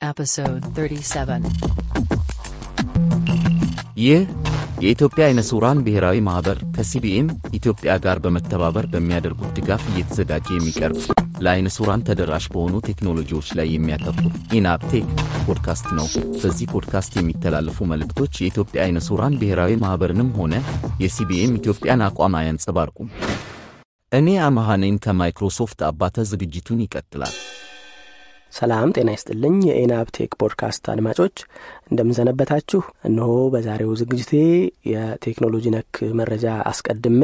Episode 37. ይህ የኢትዮጵያ አይነ ስውራን ብሔራዊ ማኅበር ከ CBM ኢትዮጵያ ጋር በመተባበር በሚያደርጉት ድጋፍ እየተዘጋጀ የሚቀርብ ለአይነ ስውራን ተደራሽ በሆኑ ቴክኖሎጂዎች ላይ የሚያተኩር ኢንአፕቴክ ፖድካስት ነው። በዚህ ፖድካስት የሚተላለፉ መልእክቶች የኢትዮጵያ አይነ ስውራን ብሔራዊ ማኅበርንም ሆነ የCBM ኢትዮጵያን አቋም አያንጸባርቁም። እኔ ነኝ ከማይክሮሶፍት አባተ። ዝግጅቱን ይቀጥላል። ሰላም ጤና ይስጥልኝ። የኢናፕቴክ ፖድካስት አድማጮች እንደምንሰነበታችሁ። እነሆ በዛሬው ዝግጅቴ የቴክኖሎጂ ነክ መረጃ አስቀድሜ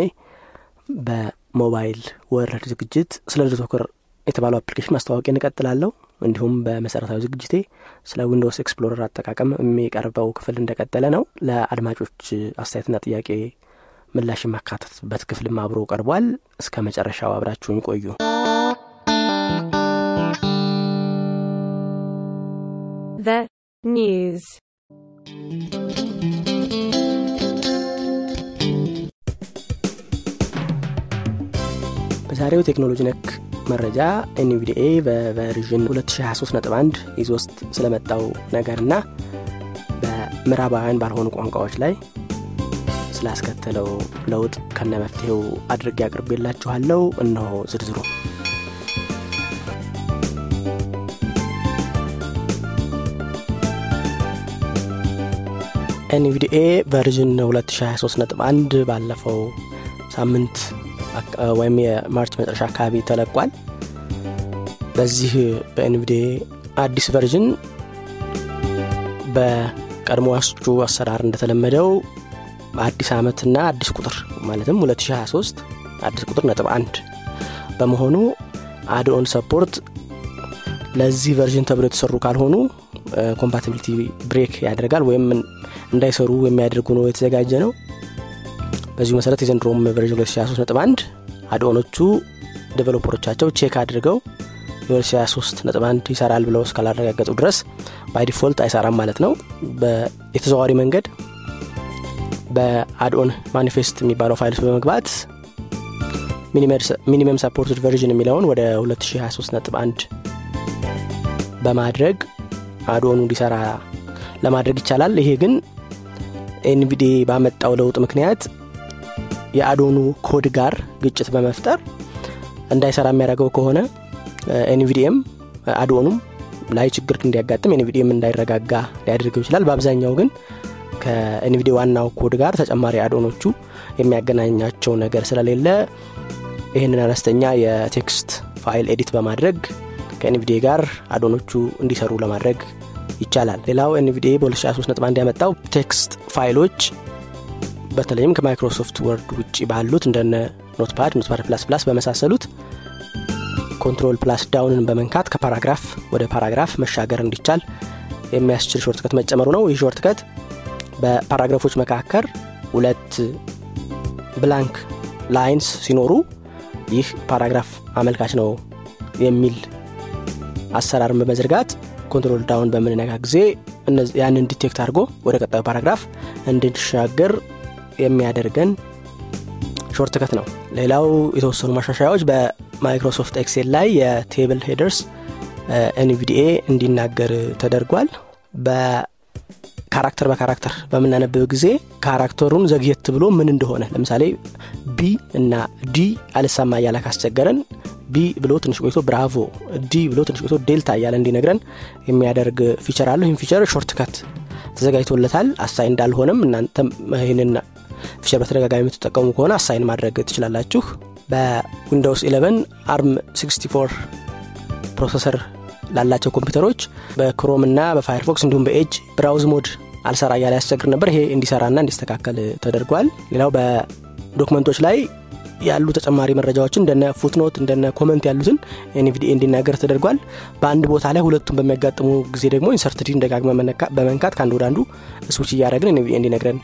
በ mobile world ዝግጅት ስለ ዶት ወከር የተባለው application ማስተዋወቂያ እንቀጥላለሁ። እንዲሁም በመሰረታዊ ዝግጅቴ ስለ ዊንዶውስ ኤክስፕሎረር አጠቃቀም የሚቀርበው ክፍል እንደቀጠለ ነው። ለአድማጮች አስተያየትና ጥያቄ ምላሽ የማካተትበት ክፍልም አብሮ ቀርቧል። እስከ መጨረሻው አብራችሁኝ ቆዩ። The news. በዛሬው ቴክኖሎጂ ነክ መረጃ ኤንቪዲኤ በቨርዥን 2023.1 ይዞ ውስጥ ስለመጣው ነገርና በምዕራባውያን ባልሆኑ ቋንቋዎች ላይ ስላስከተለው ለውጥ ከነ መፍትሄው አድርጌ አቅርቤላችኋለሁ። እነሆ ዝርዝሩ። NVDA version 2023.1 ባለፈው ሳምንት ወይም የማርች መጨረሻ አካባቢ ተለቋል። በዚህ በ NVDA አዲስ version በቀድሞዎቹ አሰራር እንደተለመደው አዲስ ዓመትና አዲስ ቁጥር ማለትም 2023 አዲስ ቁጥር ነጥብ አንድ በመሆኑ add-on support ለዚህ version ተብሎ የተሰሩ ካልሆኑ compatibility break ያደርጋል ወይም እንዳይሰሩ የሚያደርጉ ነው የተዘጋጀ ነው። በዚሁ መሰረት የዘንድሮም version 2023.1 add-on ኦቹ developer ኦቻቸው check አድርገው የ2023.1 ይሰራል ብለው እስካላረጋገጡ ድረስ by default አይሰራም ማለት ነው። የተዘዋዋሪ መንገድ በ add-on manifest የሚባለው ፋይል በመግባት minimum supported version የሚለውን ወደ 2023.1 በማድረግ add-on ኑ እንዲሰራ ለማድረግ ይቻላል። ይሄ ግን NVDA ባመጣው ለውጥ ምክንያት የ add-on ኑ ኮድ ጋር ግጭት በመፍጠር እንዳይሰራ የሚያደርገው ከሆነ NVDA ም add-on ኑም ላይ ችግር እንዲያጋጥም NVDA ም እንዳይረጋጋ ሊያደርገው ይችላል። በአብዛኛው ግን ከ NVDA ዋናው ኮድ ጋር ተጨማሪ add-on ኦቹ የሚያገናኛቸው ነገር ስለሌለ ይህንን አነስተኛ የ text file edit በማድረግ ከ NVDA ጋር add-on ኦቹ እንዲሰሩ ለማድረግ ይቻላል። ሌላው NVDA በ2023.1 ያመጣው text file ኦች በተለይም ከ Microsoft Word ውጭ ባሉት እንደነ Notepad፣ Notepad++ በመሳሰሉት control plus down ን በመንካት ከ paragraph ወደ paragraph መሻገር እንዲቻል የሚያስችል shortcut መጨመሩ ነው። ይህ shortcut በ paragraph ኦች መካከል ሁለት blank lines ሲኖሩ ይህ paragraph አመልካች ነው የሚል አሰራርን በመዘርጋት control down በምንነካ ጊዜ ያንን detect አድርጎ ወደ ቀጣዩ paragraph እንድንሻገር የሚያደርገን shortcut ነው። ሌላው የተወሰኑ ማሻሻያዎች በ Microsoft Excel ላይ የ table headers NVDA እንዲናገር ተደርጓል። በ character በ character በምናነብብ ጊዜ character ሩን ዘግየት ብሎ ምን እንደሆነ ለምሳሌ B እና D አልሰማ እያለ ካስቸገረን B ብሎ ትንሽ ቆይቶ bravo፣ D ብሎ ትንሽ ቆይቶ ዴልታ እያለ እንዲነግረን የሚያደርግ feature አለው። ይህም feature shortcut ተዘጋጅቶለታል። አሳይ እንዳልሆነም እናንተም ይህንን feature በተደጋጋሚ የምትጠቀሙ ከሆነ assign ማድረግ ትችላላችሁ። በ Windows 11 ARM 64 processor ላላቸው ኮምፒውተሮች በ Chrome እና በ Firefox እንዲሁም በ Edge browse mode አልሰራ እያለ ያስቸግር ነበር። ይሄ እንዲሰራና እንዲስተካከል ተደርጓል። ሌላው በ document ኦች ላይ ያሉ ተጨማሪ መረጃዎችን እንደነ footnote እንደነ comment ያሉትን NVDA እንዲናገር ተደርጓል። በአንድ ቦታ ላይ ሁለቱም በሚያጋጥሙ ጊዜ ደግሞ insert D ን ደጋግመን በመንካት ከአንድ ወደ አንዱ ስዊች እያደረግን NVDA እንዲነግረን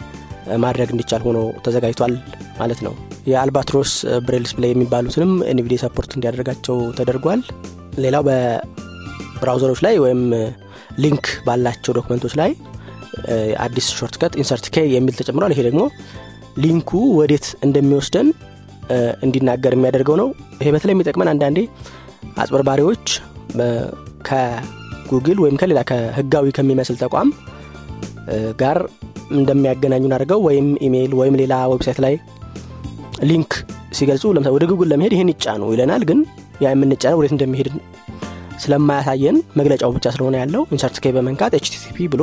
ማድረግ እንዲቻል ሆኖ ተዘጋጅቷል ማለት ነው። የ Albatross braille display የሚባሉትንም NVDA support እንዲያደርጋቸው ተደርጓል። ሌላው በ browser ኦች ላይ ወይም link ባላቸው document ኦች ላይ አዲስ shortcut insert K የሚል ተጨምሯል። ይሄ ደግሞ link ኩ ወዴት እንደሚወስደን እንዲናገር የሚያደርገው ነው። ይሄ በተለይ የሚጠቅመን አንዳንዴ አጭበርባሪዎች ከጉግል ወይም ከሌላ ከህጋዊ ከሚመስል ተቋም ጋር እንደሚያገናኙን አድርገው ወይም ኢሜይል ወይም ሌላ website ላይ link ሲገልጹ ለምሳሌ ወደ ጉግል ለመሄድ ይህን ይጫኑ ይለናል ግን ያ የምንጫነው ወዴት እንደሚሄድ ስለማያሳየን መግለጫው ብቻ ስለሆነ ያለው insert K በመንካት HTTP ብሎ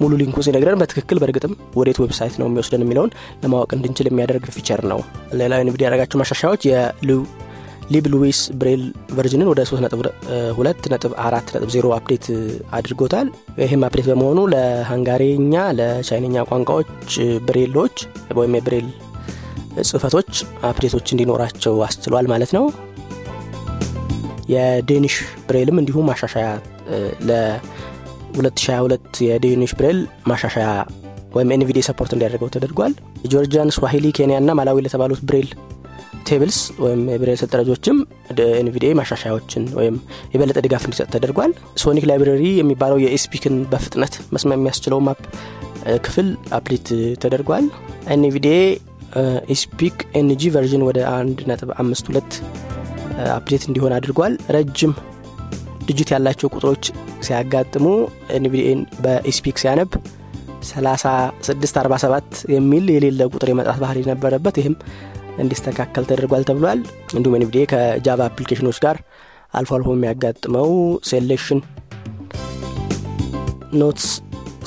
ሙሉ link ኡ ሲነግረን በትክክል በእርግጥም ወዴት website ነው የሚወስደን የሚለውን ለማወቅ እንድንችል የሚያደርግ feature ነው። ሌላው NVDA ያደረጋቸው ማሻሻያዎች LibLouis braille version ን ወደ 3.2.4.0 update አድርጎታል። ይህም update በመሆኑ ለሃንጋሪኛ ለቻይነኛ ቋንቋዎች ብሬሎች ወይም የብሬል ጽህፈቶች update ኦች እንዲኖራቸው አስችሏል ማለት ነው የ Danish ብሬልም እንዲሁም ማሻሻያ ለ2022 የ Danish braille ማሻሻያ ወይም NVDA support እንዲያደርገው ተደርጓል። ጆርጂያን ስዋሂሊ ኬንያ ና ማላዊ ለተባሉት braille tables ወይም የ braille ሰንጠረዦችም NVDA ማሻሻያዎችን ወይም የበለጠ ድጋፍ እንዲሰጥ ተደርጓል። Sonic library የሚባለው የ eSpeak ን በፍጥነት መስማት የሚያስችለው ማፕ ክፍል update ተደርጓል። NVDA eSpeak NG version ወደ 1.52 update እንዲሆን አድርጓል። ረጅም digit ያላቸው ቁጥሮች ሲያጋጥሙ NVDA ን በ eSpeak ሲያነብ 3647 የሚል የሌለ ቁጥር የመጥራት ባህሪ ነበረበት። ይህም እንዲስተካከል ተደርጓል ተብሏል። እንዲሁም NVDA ከ Java application ኦች ጋር አልፎ አልፎ የሚያጋጥመው selection not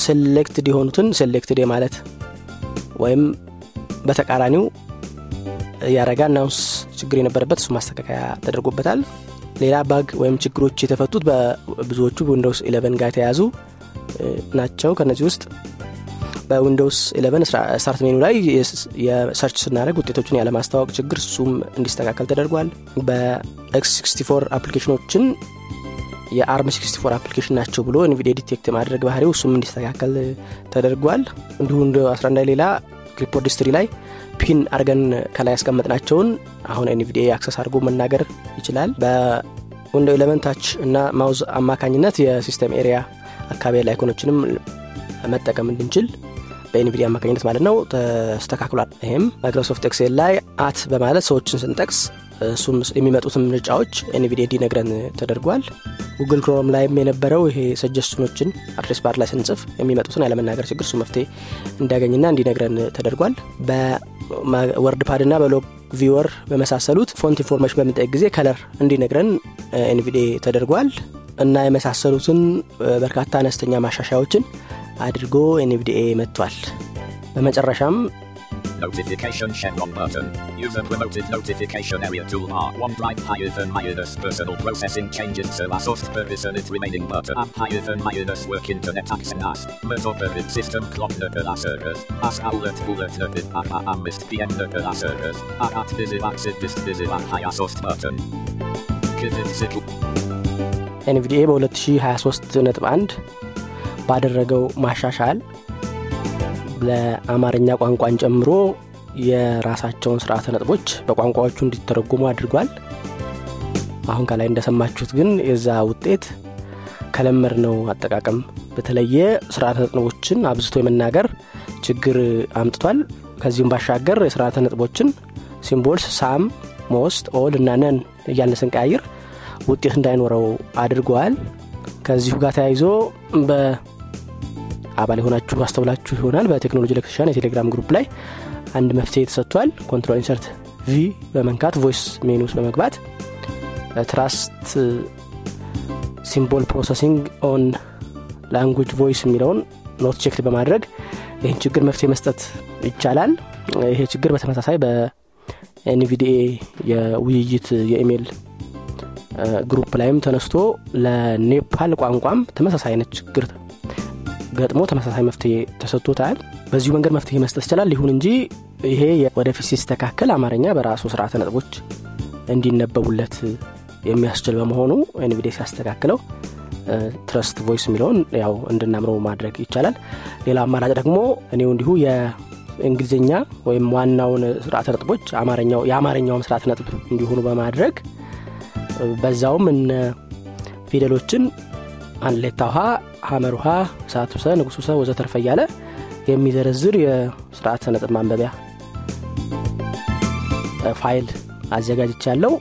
selected የሆኑትን selected ማለት ወይም በተቃራኒው ያለ announce ችግር የነበረበት እሱ ማስተካከያ ተደርጎበታል። ሌላ bug ወይም ችግሮች የተፈቱት በብዙዎቹ በ Windows 11 ጋር የተያዙ ናቸው። ከነዚህ ውስጥ በ Windows 11 start menu ላይ የ search ስናደረግ ውጤቶችን ያለማስታወቅ ችግር እሱም እንዲስተካከል ተደርጓል። በ x64 application ኦችን የ ARM 64 application ናቸው ብሎ NVDA detect የማድረግ ባህሪው እሱም እንዲስተካከል ተደርጓል። እንዲሁ እንደ 11 ሌላ clipboard history ላይ pin አርገን ከላይ ያስቀመጥናቸውን አሁን NVDA access አድርጎ መናገር ይችላል። በ window element touch እና mouse አማካኝነት የ system area አካባቢ ያለ icon ኦችንም መጠቀም እንድንችል በ NVDA አማካኝነት ማለት ነው። ተስተካክሏል። ይህም Microsoft Excel ላይ at በማለት ሰዎችን ስንጠቅስ እሱም የሚመጡትን ምርጫዎች NVDA እንዲነግረን ተደርጓል። ጉግል ክሮም ላይም የነበረው ይሄ ሰጀስሽኖችን አድሬስ ባር ላይ ስንጽፍ የሚመጡትን ያለመናገር ችግር እሱ መፍትሄ እንዲያገኝና እንዲነግረን ተደርጓል። በወርድ ፓድ ና በሎግ ቪወር በመሳሰሉት ፎንት ኢንፎርሜሽን በምንጠይቅ ጊዜ ከለር እንዲነግረን ኤንቪዲ ተደርጓል እና የመሳሰሉትን በርካታ አነስተኛ ማሻሻያዎችን አድርጎ ኤንቪዲኤ መጥቷል። በመጨረሻም Notification chevron button. User promoted notification area toolbar. OneDrive hyphen minus personal processing changes to last source person it remaining button. App hyphen minus work internet access. Motor permit system clock nöker service. As outlet bullet nöker apa amist pm nöker service. Arat visit access dist visit higher source button. Kivit situ. ኤንቪዲኤ በ2023 ነጥብ 1 ባደረገው ማሻሻል ለአማርኛ ቋንቋን ጨምሮ የራሳቸውን ስርዓተ ነጥቦች በቋንቋዎቹ እንዲተረጉሙ አድርጓል። አሁን ከላይ እንደሰማችሁት ግን የዛ ውጤት ከለመድ ነው አጠቃቀም በተለየ ስርዓተ ነጥቦችን አብዝቶ የመናገር ችግር አምጥቷል። ከዚሁም ባሻገር የስርዓተ ነጥቦችን symbols some most all እና none እያልን ስንቀያይር ውጤት እንዳይኖረው አድርገዋል ከዚሁ ጋር ተያይዞ በአባል የሆናችሁ አስተውላችሁ ይሆናል። በቴክኖሎጂ ለክሽን የ Telegram group ላይ አንድ መፍትሄ ተሰጥቷል። Control Insert V በመንካት voice menu ውስጥ በመግባት trust symbol processing on language voice የሚለውን not checked በማድረግ ይህን ችግር መፍትሄ መስጠት ይቻላል። ይሄ ችግር በተመሳሳይ በ NVDA የውይይት የኢሜይል group ላይም ተነስቶ ለኔፓል ቋንቋም ተመሳሳይ አይነት ችግር ገጥሞ ተመሳሳይ መፍትሄ ተሰጥቶታል። በዚሁ መንገድ መፍትሄ መስጠት ይችላል ይሁን እንጂ ይሄ ወደፊት ሲስተካከል አማርኛ በራሱ ስርዓተ ነጥቦች እንዲነበቡለት የሚያስችል በመሆኑ ኤንቪዲ ሲያስተካክለው ትረስት ቮይስ የሚለውን ያው እንድናምረው ማድረግ ይቻላል። ሌላ አማራጭ ደግሞ እኔው እንዲሁ የእንግሊዝኛ ወይም ዋናውን ስርዓተ ነጥቦች የአማርኛውም ስርዓተ ነጥብ እንዲሆኑ በማድረግ በዛውም ፊደሎችን አንሌታ ውሃ ሀመር ውሃ ሰዓት ውሰ ንጉስ ውሰ ወዘተርፈ እያለ የሚዘረዝር የስርዓተ ነጥብ ማንበቢያ ፋይል አዘጋጅቻለው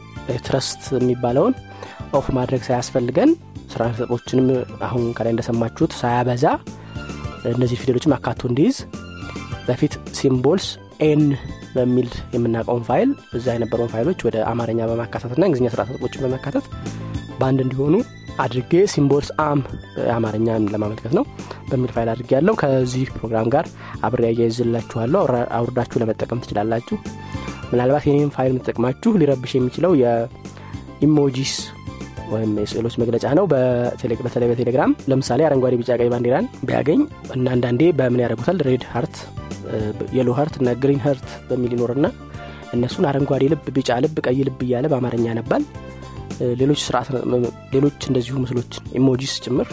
trust የሚባለውን off ማድረግ ሳያስፈልገን ስርዓተ ነጥቦችንም አሁን ከላይ እንደሰማችሁት ሳያበዛ እነዚህ ፊደሎችም አካቶ እንዲይዝ በፊት symbols en በሚል የምናውቀውን ፋይል እዛ የነበረውን ፋይሎች ወደ አማርኛ በማካተትና እንግሊዝኛ ስርዓት ነጥቦችን በመካተት በአንድ እንዲሆኑ አድርጌ symbols am አማርኛን ለማመልከት ነው። በሚል ፋይል አድርጌ ያለው ከዚህ ፕሮግራም ጋር አብሬ ያያይዝላችኋለሁ አውርዳችሁ ለመጠቀም ትችላላችሁ። ምናልባት የኔም ፋይል የምትጠቅማችሁ ሊረብሽ የሚችለው የ emojis ወይም የስዕሎች መግለጫ ነው። በተለይ በቴሌግራም ለምሳሌ አረንጓዴ ቢጫ ቀይ ባንዲራን ቢያገኝ እና አንዳንዴ በምን ያደርጉታል? red heart yellow heart እና green heart በሚል ይኖርና እነሱን አረንጓዴ ልብ ቢጫ ልብ ቀይ ልብ እያለ በአማርኛ ያነባል ሌሎች ስርዓት ሌሎች እንደዚሁ ምስሎችን emojis ጭምር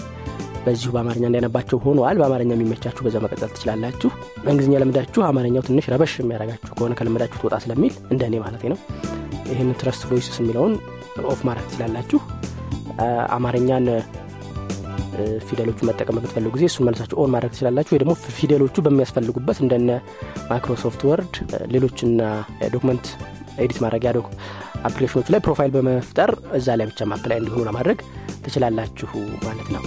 በዚሁ በአማርኛ እንዲያነባቸው ሆነዋል በአማርኛ የሚመቻችሁ በዛ መቀጠል ትችላላችሁ። በእንግሊዝኛ ለምዳችሁ አማርኛው ትንሽ ረበሽ የሚያደርጋችሁ ከሆነ ከለመዳችሁ ትወጣ ስለሚል እንደ እኔ ማለት ነው። ይህን trust voice's የሚለውን off ማድረግ ትችላላችሁ። አማርኛን ፊደሎቹ መጠቀም በምትፈልጉ ጊዜ እሱን መልሳችሁ on ማድረግ ትችላላችሁ። ወይ ደግሞ ፊደሎቹ በሚያስፈልጉበት እንደነ Microsoft Word ሌሎችና document edit ማድረጊያ አፕሊኬሽኖቹ ላይ profile በመፍጠር እዛ ላይ ብቻ ማፕ ላይ እንዲሆኑ ለማድረግ ትችላላችሁ ማለት ነው.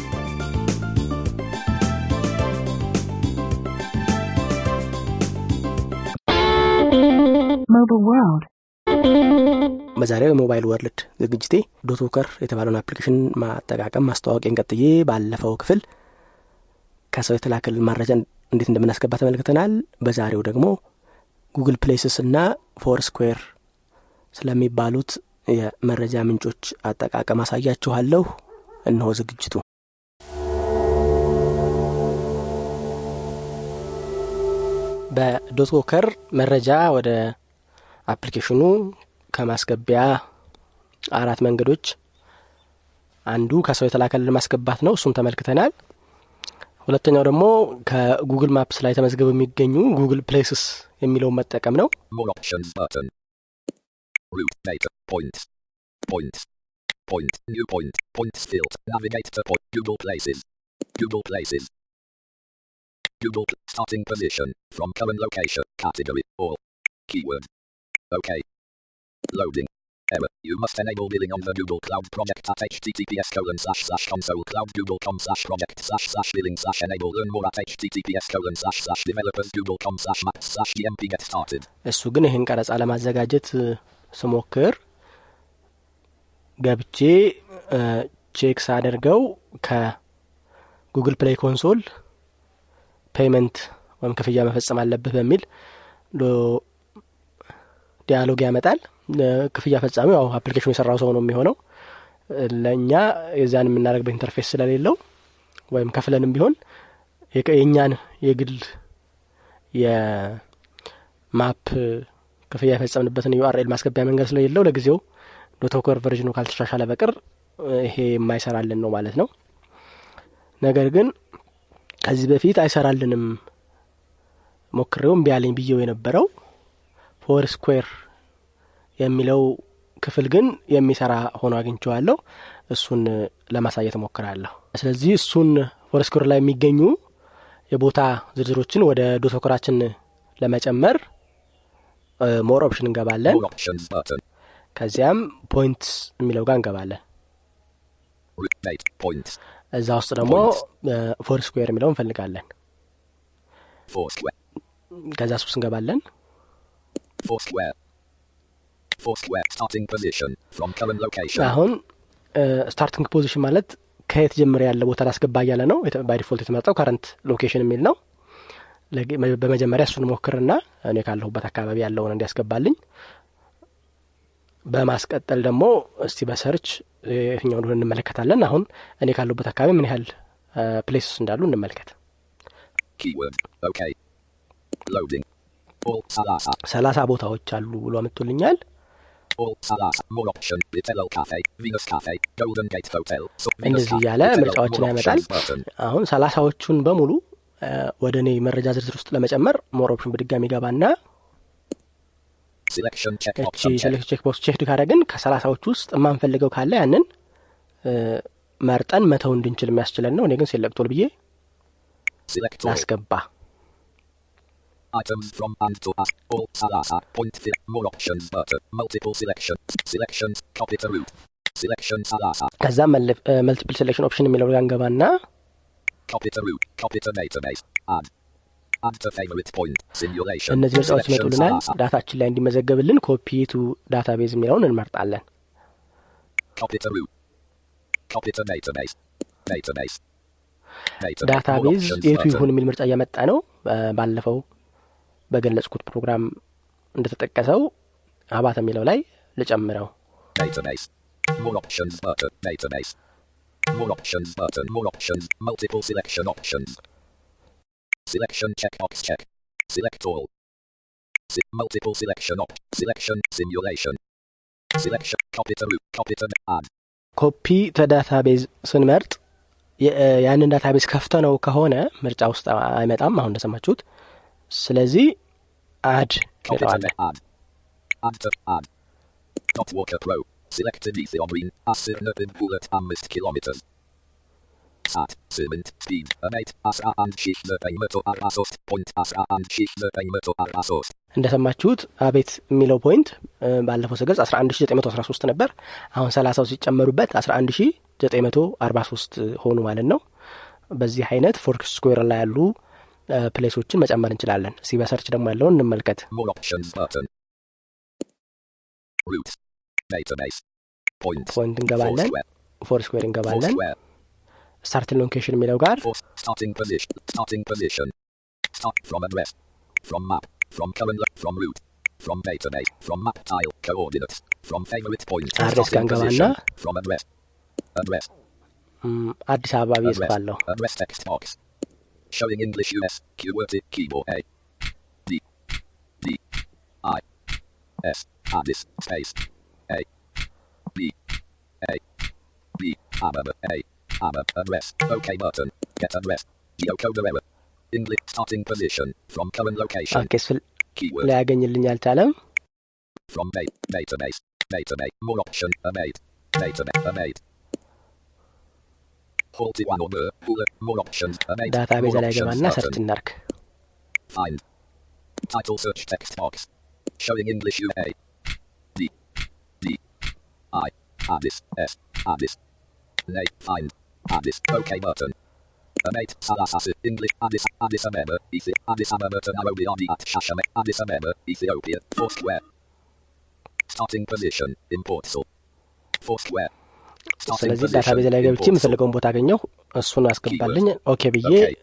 በዛሬው የ mobile world ዝግጅቴ DotWalker የተባለውን application አጠቃቀም ማስተዋወቂያን ቀጥዬ ባለፈው ክፍል ከሰው የተላከልን መረጃ እንዴት እንደምናስገባ ተመልክተናል በዛሬው ደግሞ Google Places እና Foursquare ስለሚባሉት የመረጃ ምንጮች አጠቃቀም አሳያችኋለሁ። እነሆ ዝግጅቱ። በ DotWalker መረጃ ወደ አፕሊኬሽኑ ከማስገቢያ አራት መንገዶች አንዱ ከሰው የተላከልን ማስገባት ነው። እሱም ተመልክተናል። ሁለተኛው ደግሞ ከጉግል ማፕስ ላይ ተመዝግበው የሚገኙ ጉግል ፕሌስስ የሚለውን መጠቀም ነው More options button. Route data. Points. Points. Point. New point. Points field. Navigate to point. Google Places. Google Places. Google pl- starting position. From current location. Category. All. Keyword. OK. Loading. Error. You must enable billing on the Google Cloud project at https colon slash slash console cloud google.com slash project slash slash billing slash enable. Learn more at https colon slash slash developers google.com slash maps slash gmp get started. እሱ ግን ይህን ቀረጻ ለማዘጋጀት እ፣ ስሞክር ገብቼ check ሳደርገው ከ Google Play Console payment ወይም ክፍያ መፈጸም አለብህ በሚል dialog ያመጣል። ክፍያ ፈጻሚው ያው አፕሊኬሽኑ የሰራው ሰው ነው የሚሆነው። ለእኛ የዛን የምናደርግበት interface ስለሌለው ወይም ከፍለንም ቢሆን የእኛን የግል የ map ክፍያ የፈጸምንበትን URL ማስገቢያ መንገድ ስለሌለው ለጊዜው DotWalker ቨርዥኑ ካልተሻሻለ በቀር ይሄ የማይሰራልን ነው ማለት ነው። ነገር ግን ከዚህ በፊት አይሰራልንም ሞክሬው እምቢ አለኝ ብዬው የነበረው Foursquare የሚለው ክፍል ግን የሚሰራ ሆኖ አግኝቼዋለሁ። እሱን ለማሳየት እሞክራለሁ። ስለዚህ እሱን Foursquare ላይ የሚገኙ የቦታ ዝርዝሮችን ወደ DotWalker ኣችን ለመጨመር more option እንገባለን More options button. ከዚያም points የሚለው ጋር እንገባለን. እዛ ውስጥ ደግሞ Foursquare የሚለው እንፈልጋለን. ከዛ ሱስ እንገባለን. አሁን starting position ማለት ከየት ጀምሮ ያለ ቦታ ላስገባ እያለ ነው by default የተመረጠው current location የሚል ነው በመጀመሪያ እሱን ሞክርና እኔ ካለሁበት አካባቢ ያለውን እንዲያስገባልኝ። በማስቀጠል ደግሞ እስቲ በ search የትኛው እንደሆነ እንመለከታለን። አሁን እኔ ካለሁበት አካባቢ ምን ያህል places እንዳሉ እንመልከት. ሰላሳ ቦታዎች አሉ ብሎ አምጥቶልኛል እንደዚህ. እያለ. ምርጫዎችን ያመጣል. አሁን ሰላሳዎቹን በሙሉ ወደ እኔ መረጃ ዝርዝር ውስጥ ለመጨመር more option በድጋሚ ገባና እቺ. select check box check ካደረግን ከሰላሳዎቹ ውስጥ የማንፈልገው ካለ ያንን መርጠን መተው እንድንችል የሚያስችለን ነው እኔ ግን select all ብዬ. ላስገባ Items from and to us. All Salasa. Point fill. More options button. Multiple selection. Selections. Copy to route. Selection Salasa. ከዛ መልቲፕል ሴሌክሽን ኦፕሽን የሚለው ጋር እንገባና Copy to root. Copy to database. Add. እነዚህ ምርጫዎች ይመጡልናል. ዳታችን ላይ እንዲመዘገብልን ኮፒ ቱ ዳታቤዝ የሚለውን እንመርጣለን ዳታቤዝ የቱ. ይሁን የሚል ምርጫ እያመጣ ነው ባለፈው በገለጽኩት ፕሮግራም እንደተጠቀሰው አባት የሚለው ላይ ልጨምረው. More options button. Database. More options button. More options. Multiple selection options. Selection checkbox check. Select all. Se- multiple selection op. Selection simulation. Selection copy to root. Copy to add. ኮፒ ተዳታቤዝ ስንመርጥ የ- እ፣ ያንን ዳታቤዝ ከፍተ ነው ከሆነ ምርጫ ውስጥ አይመጣም አሁን እንደሰማችሁት ስለዚህ አድ Copy Selected Green. Asirnabin Bullet Amist kilometers. Sat. Cement. Speed. Amate. Asra and Shish the Meto Arasost. Point Asra and Shish the Meto Arasost. እንደሰማችሁት አቤት የሚለው ፖይንት ባለፈው ስገልጽ 11913 ነበር አሁን 30 ሲጨመሩበት 11943 ሆኑ ማለት ነው በዚህ አይነት Foursquare ላይ ያሉ ፕሌሶችን መጨመር እንችላለን እስቲ በ search ደግሞ ያለውን እንመልከት More options button. Root. Database. Point. ፖይንት እንገባለን Foursquare. ፎር ስኩዌር እንገባለን Foursquare. ስታርት ሎኬሽን የሚለው ጋር Four. Starting position. Starting position. Start from address. From map. From current. lo- From route. From database. From map tile. Coordinates. From favorite point. Address Starting ጋር እንገባና position. From address. Address. ም፣ አዲስ አበባ ብዬ Address. ጽፋለሁ Address text box. Showing English US. Keyword keyboard A. D. D. I. S. Addis. Space. A. B. A. B. Ababa. A. Ababa. Address. OK button. Get address. Geocoder error. English starting position. From current location. ኦኬ ስል Keyword. ሊያገኝልኝ አልቻለም From da- database. Database. More option. Abate. Database. Abate. Halt one or more. Bullet. More options. Abate. ዳታቤዝ More ላይ options ገባና button. ሰርች እናርክ Find. Title search text box. Showing English UA. D. D. I. Addis. S. Addis. Name. Find. Addis. OK button. Amate. Salasas. English. Addis. Addis Ababa. Ethi. Addis Ababa to Nairobi Adi at Shashame. Addis Ababa. Ethiopia. Foursquare. Starting position. Import so. Foursquare. Starting ስለዚህ position. ዳታቤዝ ላይ ገብቼ import so. የምፈልገውን ቦታ አገኘሁ እሱን አስገባልኝ ኦኬ ብዬ Okay.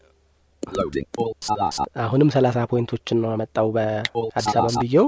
Loading. All Salasa. አሁንም ሰላሳ ፖይንቶችን ነው ያመጣው በአዲስ አበባ ብዬው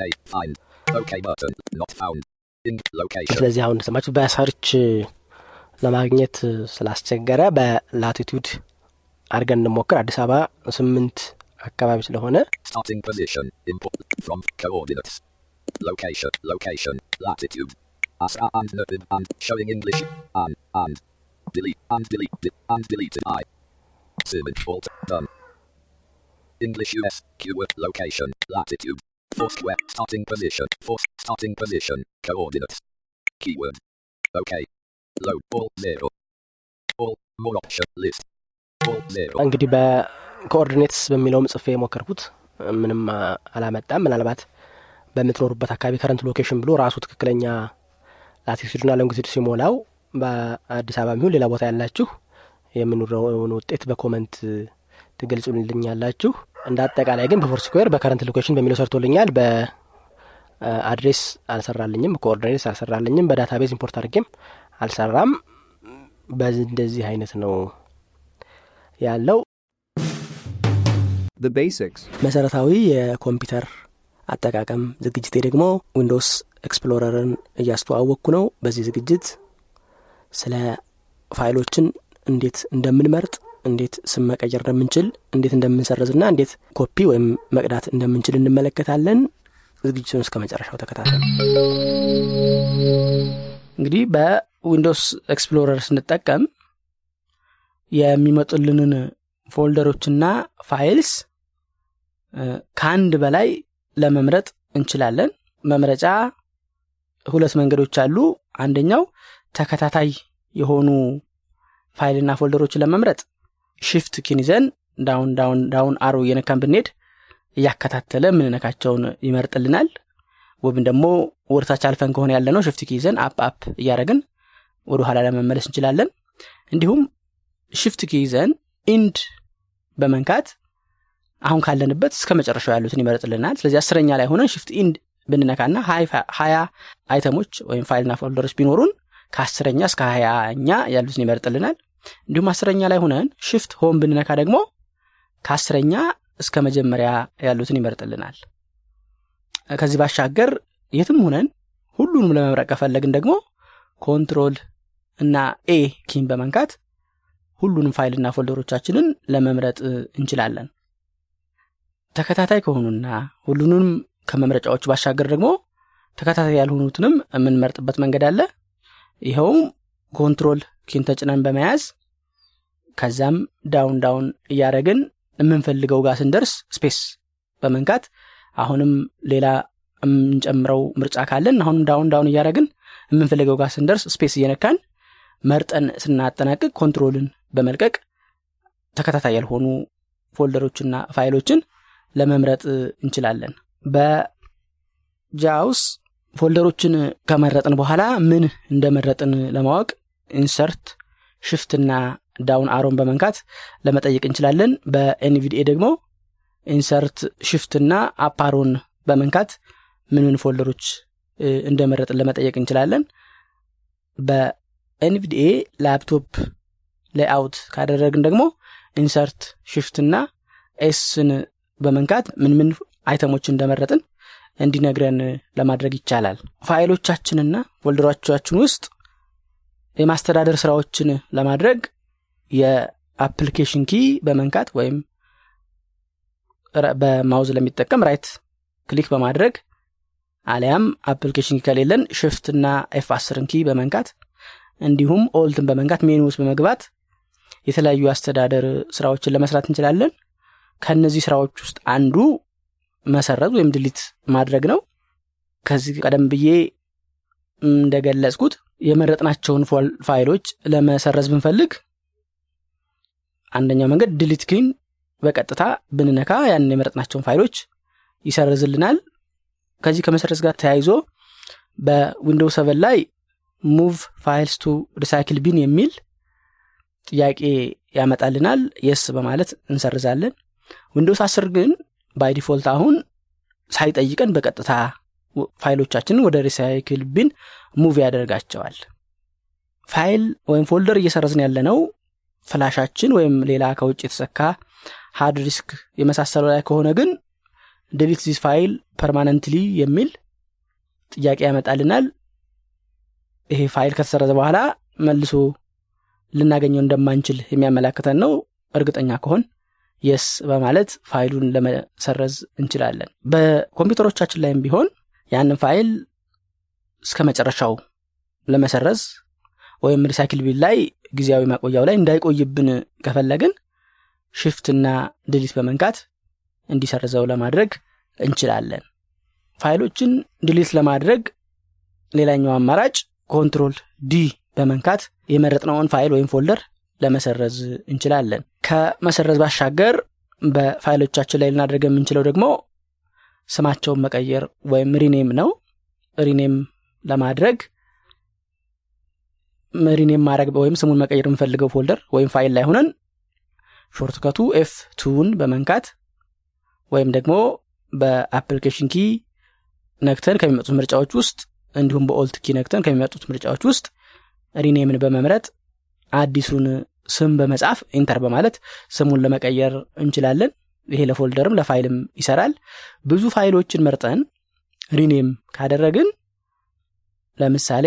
Name. Find. OK button. Not found. In location. ስለዚህ አሁን እንደሰማችሁት በሰርች ለማግኘት ስላስቸገረ በላቲቱድ አድርገን እንሞክር አዲስ አበባ ስምንት አካባቢ ስለሆነ Starting position. Import from coordinates. Location. Location. Latitude. Asra and Nubin and showing English. And and delete and delete de- and deleted I. Zoom alt done. English US keyword location latitude. Foursquare starting position. Force starting position. Coordinates. Keyword. Okay. Load all zero. All more option list. እንግዲህ በ coordinates በሚለውም ጽፌ የሞከርኩት ምንም አላመጣም ምናልባት በምትኖሩበት አካባቢ current location ብሎ ራሱ ትክክለኛ latitude ና longitude ሲሞላው በአዲስ አበባ የሚሆን ሌላ ቦታ ያላችሁ የሚኖረውን ውጤት በ comment ትገልጹልኛላችሁ እንደ አጠቃላይ ግን በ Foursquare በ current location በሚለው ሰርቶልኛል። በ address አልሰራልኝም በ coordinates አልሰራልኝም በ database import አድርጌም አልሰራም። በዚህ እንደዚህ አይነት ነው ያለው። The basics. መሰረታዊ የኮምፒውተር አጠቃቀም ዝግጅቴ ደግሞ Windows Explorer ን እያስተዋወቅኩ ነው። በዚህ ዝግጅት ስለ ፋይሎችን እንዴት እንደምንመርጥ እንዴት ስም መቀየር እንደምንችል እንዴት እንደምንሰርዝና እንዴት ኮፒ ወይም መቅዳት እንደምንችል እንመለከታለን። ዝግጅቱን እስከ መጨረሻው ተከታተሉ። እንግዲህ Windows Explorer ስንጠቀም የሚመጡልንን ፎልደሮችና files ከአንድ በላይ ለመምረጥ እንችላለን። መምረጫ ሁለት መንገዶች አሉ። አንደኛው ተከታታይ የሆኑ ፋይልና ፎልደሮችን ለመምረጥ shift key ን ይዘን down down down arrow እየነካን ብንሄድ እያከታተለ የምንነካቸውን ይመርጥልናል። ወይም ደግሞ ወደታች አልፈን ከሆነ ያለ ነው shift key ይዘን up up እያደረግን ወደ ኋላ ለመመለስ እንችላለን። እንዲሁም shift key ይዘን end በመንካት አሁን ካለንበት እስከ መጨረሻው ያሉትን ይመርጥልናል። ስለዚህ አስረኛ ላይ ሆነን shift end ብንነካና ሀያ item ኦች ወይም ፋይልና ፎልደሮች ቢኖሩን ከአስረኛ እስከ ሀያኛ ያሉትን ይመርጥልናል እንዲሁም አስረኛ ላይ ሆነን shift home ብንነካ ደግሞ ከአስረኛ እስከ መጀመሪያ ያሉትን ይመርጥልናል። ከዚህ ባሻገር የትም ሆነን ሁሉንም ለመምረጥ ከፈለግን ደግሞ control እና A key ን በመንካት ሁሉንም ፋይልና ፎልደሮቻችንን ለመምረጥ እንችላለን። ተከታታይ ከሆኑና ሁሉንም ከመምረጫዎቹ ባሻገር ደግሞ ተከታታይ ያልሆኑትንም የምንመርጥበት መንገድ አለ። ይኸውም control key ን ተጭነን በመያዝ ከዛም down down እያደረግን የምንፈልገው ጋር ስንደርስ space በመንካት አሁንም ሌላ የምንጨምረው ምርጫ ካለን አሁንም down down እያደረግን የምንፈልገው ጋር ስንደርስ space እየነካን መርጠን ስናጠናቅቅ control ን በመልቀቅ ተከታታይ ያልሆኑ ፎልደሮችና ፋይሎችን ለመምረጥ እንችላለን። በ JAWS ፎልደሮችን ከመረጥን በኋላ ምን እንደመረጥን ለማወቅ insert shift ና down arrow ን በመንካት ለመጠየቅ እንችላለን። በ NVDA ደግሞ insert shift ና up arrow ን በመንካት ምን ምን ፎልደሮች እንደመረጥን ለመጠየቅ እንችላለን። በ NVDA laptop layout ካደረግን ደግሞ insert shift ና S ን በመንካት ምን ምን item ኦች እንደመረጥን እንዲነግረን ለማድረግ ይቻላል። ፋይሎቻችንና ፎልደሮቻችን ውስጥ የማስተዳደር ስራዎችን ለማድረግ የ application key በመንካት ወይም በ mouse ለሚጠቀም right click በማድረግ አሊያም application key ከሌለን shift እና F አስርን key በመንካት እንዲሁም alt ን በመንካት ሜኑ ውስጥ በመግባት የተለያዩ የአስተዳደር ስራዎችን ለመስራት እንችላለን። ከእነዚህ ስራዎች ውስጥ አንዱ መሰረዝ ወይም delete ማድረግ ነው። ከዚህ ቀደም ብዬ እንደገለጽኩት የመረጥናቸውን ፋይሎች ለመሰረዝ ብንፈልግ አንደኛው መንገድ delete key ን በቀጥታ ብንነካ ያንን የመረጥናቸውን ፋይሎች ይሰርዝልናል። ከዚህ ከመሰረዝ ጋር ተያይዞ በ Window seven ላይ move files to recycle bin የሚል ጥያቄ ያመጣልናል። yes በማለት እንሰርዛለን። Windows አስር ግን by default አሁን ሳይጠይቀን በቀጥታ ፋይሎቻችንን ወደ recycle bin move ያደርጋቸዋል። ፋይል ወይም ፎልደር እየሰረዝን ያለነው flash ኣችን ወይም ሌላ ከውጭ የተሰካ hard disk የመሳሰለው ላይ ከሆነ ግን delete this file permanently የሚል ጥያቄ ያመጣልናል። ይሄ ፋይል ከተሰረዘ በኋላ መልሶ ልናገኘው እንደማንችል የሚያመላክተን ነው። እርግጠኛ ከሆን yes በማለት ፋይሉን ለመሰረዝ እንችላለን። በኮምፒውተሮቻችን ላይም ቢሆን ያንን ፋይል እስከ መጨረሻው ለመሰረዝ ወይም recycle bin ላይ ጊዜያዊ ማቆያው ላይ እንዳይቆይብን ከፈለግን shift ና delete በመንካት እንዲሰርዘው ለማድረግ እንችላለን። ፋይሎችን delete ለማድረግ ሌላኛው አማራጭ control D በመንካት የመረጥነውን ፋይል ወይም ፎልደር ለመሰረዝ እንችላለን። ከመሰረዝ ባሻገር በፋይሎቻችን ላይ ልናደርግ የምንችለው ደግሞ ስማቸውን መቀየር ወይም rename ነው። rename ለማድረግ rename ማድረግ ወይም ስሙን መቀየር የምፈልገው ፎልደር ወይም ፋይል ላይ ሆነን shortcut ኡ F two ን በመንካት ወይም ደግሞ በ application key ነክተን ከሚመጡት ምርጫዎች ውስጥ እንዲሁም በ alt key ነክተን ከሚመጡት ምርጫዎች ውስጥ rename ን በመምረጥ አዲሱን ስም በመጻፍ enter በማለት ስሙን ለመቀየር እንችላለን ይሄ ለፎልደርም ለፋይልም ይሰራል። ብዙ ፋይሎችን መርጠን rename ካደረግን ለምሳሌ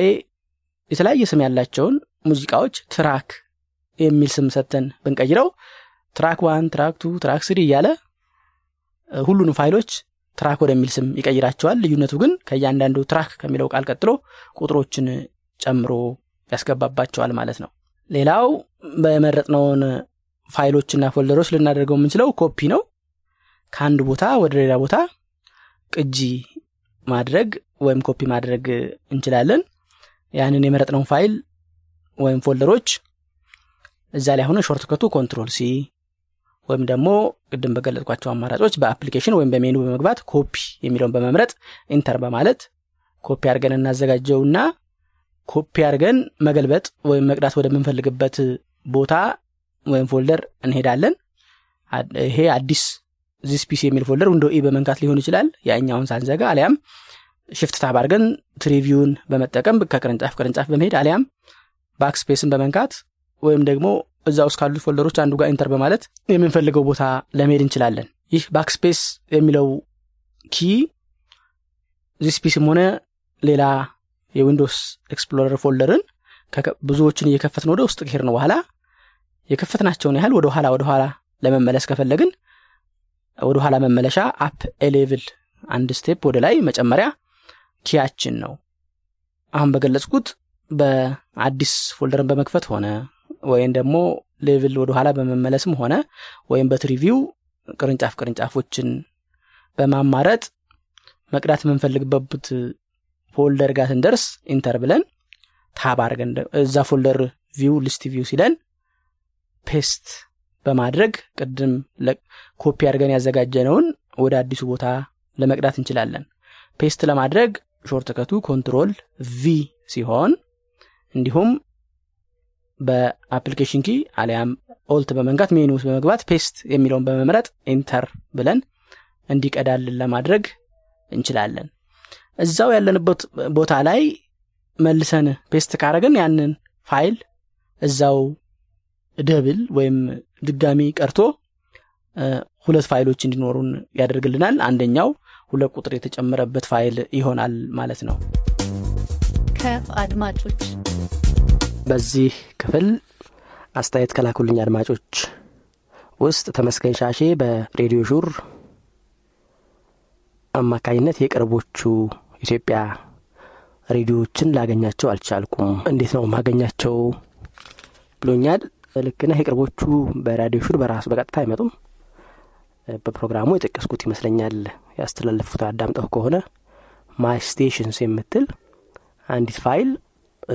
የተለያየ ስም ያላቸውን ሙዚቃዎች track የሚል ስም ሰተን ብንቀይረው track one track two track three እያለ ሁሉንም ፋይሎች track ወደሚል ስም ይቀይራቸዋል። ልዩነቱ ግን ከእያንዳንዱ track ከሚለው ቃል ቀጥሎ ቁጥሮችን ጨምሮ ያስገባባቸዋል ማለት ነው። ሌላው በመረጥነውን ፋይሎችና ፎልደሮች ልናደርገው የምንችለው ኮፒ ነው። ከአንድ ቦታ ወደ ሌላ ቦታ ቅጂ ማድረግ ወይም ኮፒ ማድረግ እንችላለን። ያንን የመረጥነውን ፋይል ወይም ፎልደሮች እዛ ላይ ሆነ shortcut ኡ control C ወይም ደግሞ ቅድም በገለጥኳቸው አማራጮች በ application ወይም በሜኑ በመግባት ኮፒ የሚለውን በመምረጥ Enter በማለት ኮፒ አድርገን እናዘጋጀውና ኮፒ አድርገን መገልበጥ ወይም መቅዳት ወደምንፈልግበት ቦታ ወይም folder እንሄዳለን። ይሄ አዲስ This PC የሚል folder Windows E በመንካት ሊሆን ይችላል። ያኛውን ሳንዘጋ አሊያም Shift Tab አድርገን tree view ን በመጠቀም ከቅርንጫፍ ቅርንጫፍ በመሄድ አሊያም Backspace ን በመንካት ወይም ደግሞ እዛ ውስጥ ካሉት folder ኦች አንዱ ጋር Enter በማለት የምንፈልገው ቦታ ለመሄድ እንችላለን። ይህ Backspace የሚለው key This PC ም ሆነ ሌላ የ Windows Explorer folder ን ብዙዎችን እየከፈትን ወደ ውስጥ ከሄድን በኋላ የከፈትናቸውን ያህል ወደ ኋላ ወደ ኋላ ለመመለስ ከፈለግን ወደ ኋላ መመለሻ up a level አንድ step ወደ ላይ መጨመሪያ key ያችን ነው። አሁን በገለጽኩት በአዲስ folder ን በመክፈት ሆነ ወይም ደግሞ level ወደ ኋላ በመመለስም ሆነ ወይም በ tree view ው ቅርንጫፍ ቅርንጫፎችን በማማረጥ መቅዳት የምንፈልግበት folder ጋር ስንደርስ Enter ብለን Tab አድርገን እዛ folder view list view ሲለን paste በማድረግ ቅድም ኮፒ አድርገን ያዘጋጀነውን ወደ አዲሱ ቦታ ለመቅዳት እንችላለን። paste ለማድረግ shortcut ኡ Control V ሲሆን እንዲሁም በ Application key አሊያም Alt በመንካት ሜኑ ውስጥ በመግባት paste የሚለውን በመምረጥ Enter ብለን እንዲቀዳልን ለማድረግ እንችላለን። እዛው ያለንበት ቦታ ላይ መልሰን paste ካረግን ያንን ፋይል እዛው double ወይም ድጋሚ ቀርቶ ሁለት ፋይሎች እንዲኖሩን ያደርግልናል። አንደኛው ሁለት ቁጥር የተጨመረበት ፋይል ይሆናል ማለት ነው። ከአድማጮች በዚህ ክፍል አስተያየት ከላኩልኝ አድማጮች ውስጥ ተመስገን ሻሼ በ RadioSure አማካኝነት የቅርቦቹ ኢትዮጵያ ሬዲዮዎችን ላገኛቸው አልቻልኩም። እንዴት ነው ማገኛቸው ብሎኛል ልክ ነህ የቅርቦቹ በ RadioSure በራሱ በቀጥታ አይመጡም። በፕሮግራሙ የጠቀስኩት ይመስለኛል። ያስተላለፉት አዳምጠው ከሆነ My Stations የምትል አንዲት ፋይል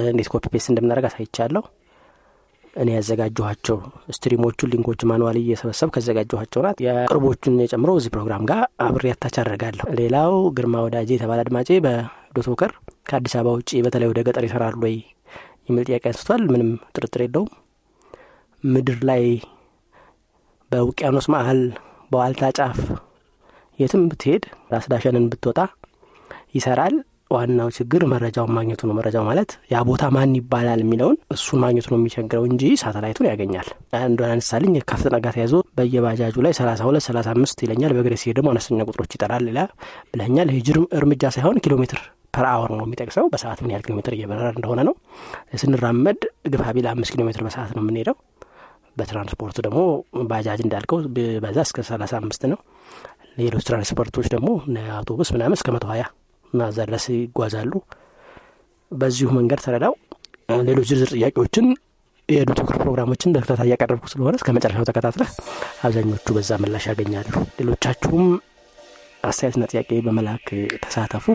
እንዴት copy paste እንደምናደርግ አሳይቻለሁ። እኔ ያዘጋጀኋቸው stream ኦቹን link ኦች manual እየሰበሰብኩ ያዘጋጀኋቸው ናት። የቅርቦቹን የጨምሮ እዚህ ፕሮግራም ጋር አብሬ attach አደርጋለሁ። ሌላው ግርማ ወዳጄ የተባለ አድማጬ በ DotWalker ከአዲስ አበባ ውጭ በተለይ ወደ ገጠር ይሰራሉ ወይ? የሚል ጥያቄ አንስቷል። ምንም ጥርጥር የለውም ምድር ላይ በውቅያኖስ መሀል በዋልታ ጫፍ የትም ብትሄድ ራስ ዳሸንን ብትወጣ ይሰራል። ዋናው ችግር መረጃውን ማግኘቱ ነው። መረጃው ማለት ያ ቦታ ማን ይባላል የሚለውን እሱን ማግኘቱ ነው የሚቸግረው እንጂ ሳተላይቱን ያገኛል። አንዱ አነሳልኝ። ከፍጥነት ጋር ተያይዞ በየባጃጁ ላይ ሰላሳ ሁለት ሰላሳ አምስት ይለኛል። በእግሬ ሲሄድ ደግሞ አነስተኛ ቁጥሮች ይጠራል ሌላ ብለኛል ይህ እርምጃ ሳይሆን ኪሎ ሜትር per hour ነው የሚጠቅሰው። በሰዓት ምን ያህል ኪሎ ሜትር እየበረረ እንደሆነ ነው። ስንራመድ ግፋ ቢል ኪሎ ሜትር በሰዓት ነው የምንሄደው በትራንስፖርት ደግሞ ባጃጅ እንዳልከው በዛ እስከ ሰላሳ አምስት ነው። ሌሎች ትራንስፖርቶች ደግሞ አውቶቡስ ምናምን እስከ መቶ ሀያ ማዛ ድረስ ይጓዛሉ። በዚሁ መንገድ ተረዳው። ሌሎች ዝርዝር ጥያቄዎችን የ DotWalker ፕሮግራሞችን በተከታታይ እያቀረብኩ ስለሆነ እስከ መጨረሻው ተከታትለ አብዛኞቹ በዛ ምላሽ ያገኛሉ። ሌሎቻችሁም አስተያየትና ጥያቄ በመላክ ተሳተፉ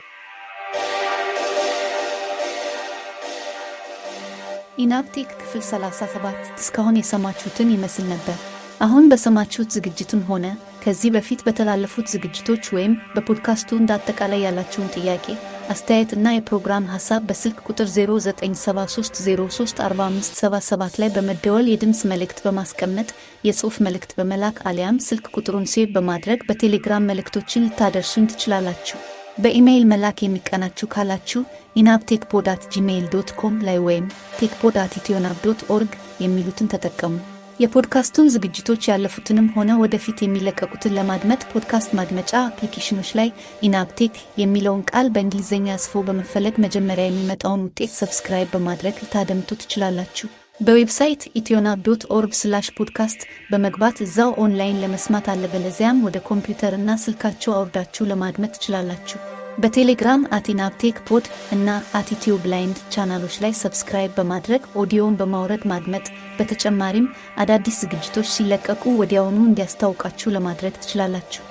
ኢናፕቴክ ክፍል 37 እስካሁን የሰማችሁትን ይመስል ነበር። አሁን በሰማችሁት ዝግጅትም ሆነ ከዚህ በፊት በተላለፉት ዝግጅቶች ወይም በፖድካስቱ እንደ አጠቃላይ ያላችሁን ጥያቄ አስተያየት የፕሮግራም ሀሳብ በስልክ ቁጥር 0973034577 ላይ በመደወል የድምፅ መልእክት በማስቀመጥ የጽሑፍ መልእክት በመላክ አሊያም ስልክ ቁጥሩን save በማድረግ በቴሌግራም መልእክቶችን ልታደርሱን ትችላላችሁ በኢሜይል መላክ የሚቀናችሁ ካላችሁ enabtechpod at gmail dot com ላይ ወይም techpod at ethionab dot org የሚሉትን ተጠቀሙ። የፖድካስቱን ዝግጅቶች ያለፉትንም ሆነ ወደፊት የሚለቀቁትን ለማድመጥ ፖድካስት ማድመጫ application ኦች ላይ ENAB Tech የሚለውን ቃል በእንግሊዝኛ ጽፎ በመፈለግ መጀመሪያ የሚመጣውን ውጤት subscribe በማድረግ ልታደምጡ ትችላላችሁ በ website ethionab dot org slash podcast በመግባት እዛው ኦንላይን ለመስማት አለበለዚያም ወደ ኮምፒውተርና ስልካችሁ አውርዳችሁ ለማድመጥ ትችላላችሁ በቴሌግራም at enabtech pod እና at ethio blind channel ኦች ላይ subscribe በማድረግ ኦዲዮን በማውረድ ማድመጥ፣ በተጨማሪም አዳዲስ ዝግጅቶች ሲለቀቁ ወዲያውኑ እንዲያስታውቃችሁ ለማድረግ ትችላላችሁ።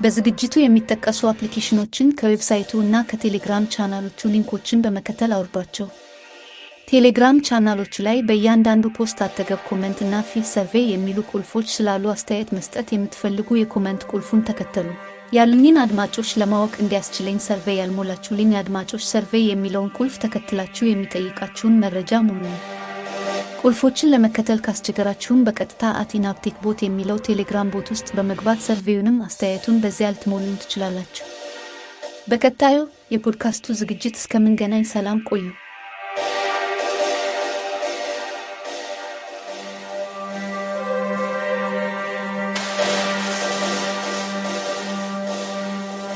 በዝግጅቱ የሚጠቀሱ application ኦችን ከ website ኡ እና ከቴሌግራም channel ኦቹ link ኦችን በመከተል አውርዷቸው። ቴሌግራም ቻናሎቹ ላይ በእያንዳንዱ post አጠገብ comment እና fill survey የሚሉ ቁልፎች ስላሉ አስተያየት መስጠት የምትፈልጉ የ comment ቁልፉን ተከተሉ። ያሉኝን አድማጮች ለማወቅ እንዲያስችለኝ survey ያልሞላችሁልኝ የአድማጮች survey የሚለውን ቁልፍ ተከትላችሁ የሚጠይቃችሁን መረጃ ሙሉ ነው። ቁልፎችን ለመከተል ካስቸገራችሁም በቀጥታ at enabtech bot የሚለው ቴሌግራም bot ውስጥ በመግባት survey ኡንም አስተያየቱን በዚያ ልትሞሉን ትችላላችሁ። በቀጣዩ የፖድካስቱ ዝግጅት እስከምንገናኝ ሰላም ቆዩ።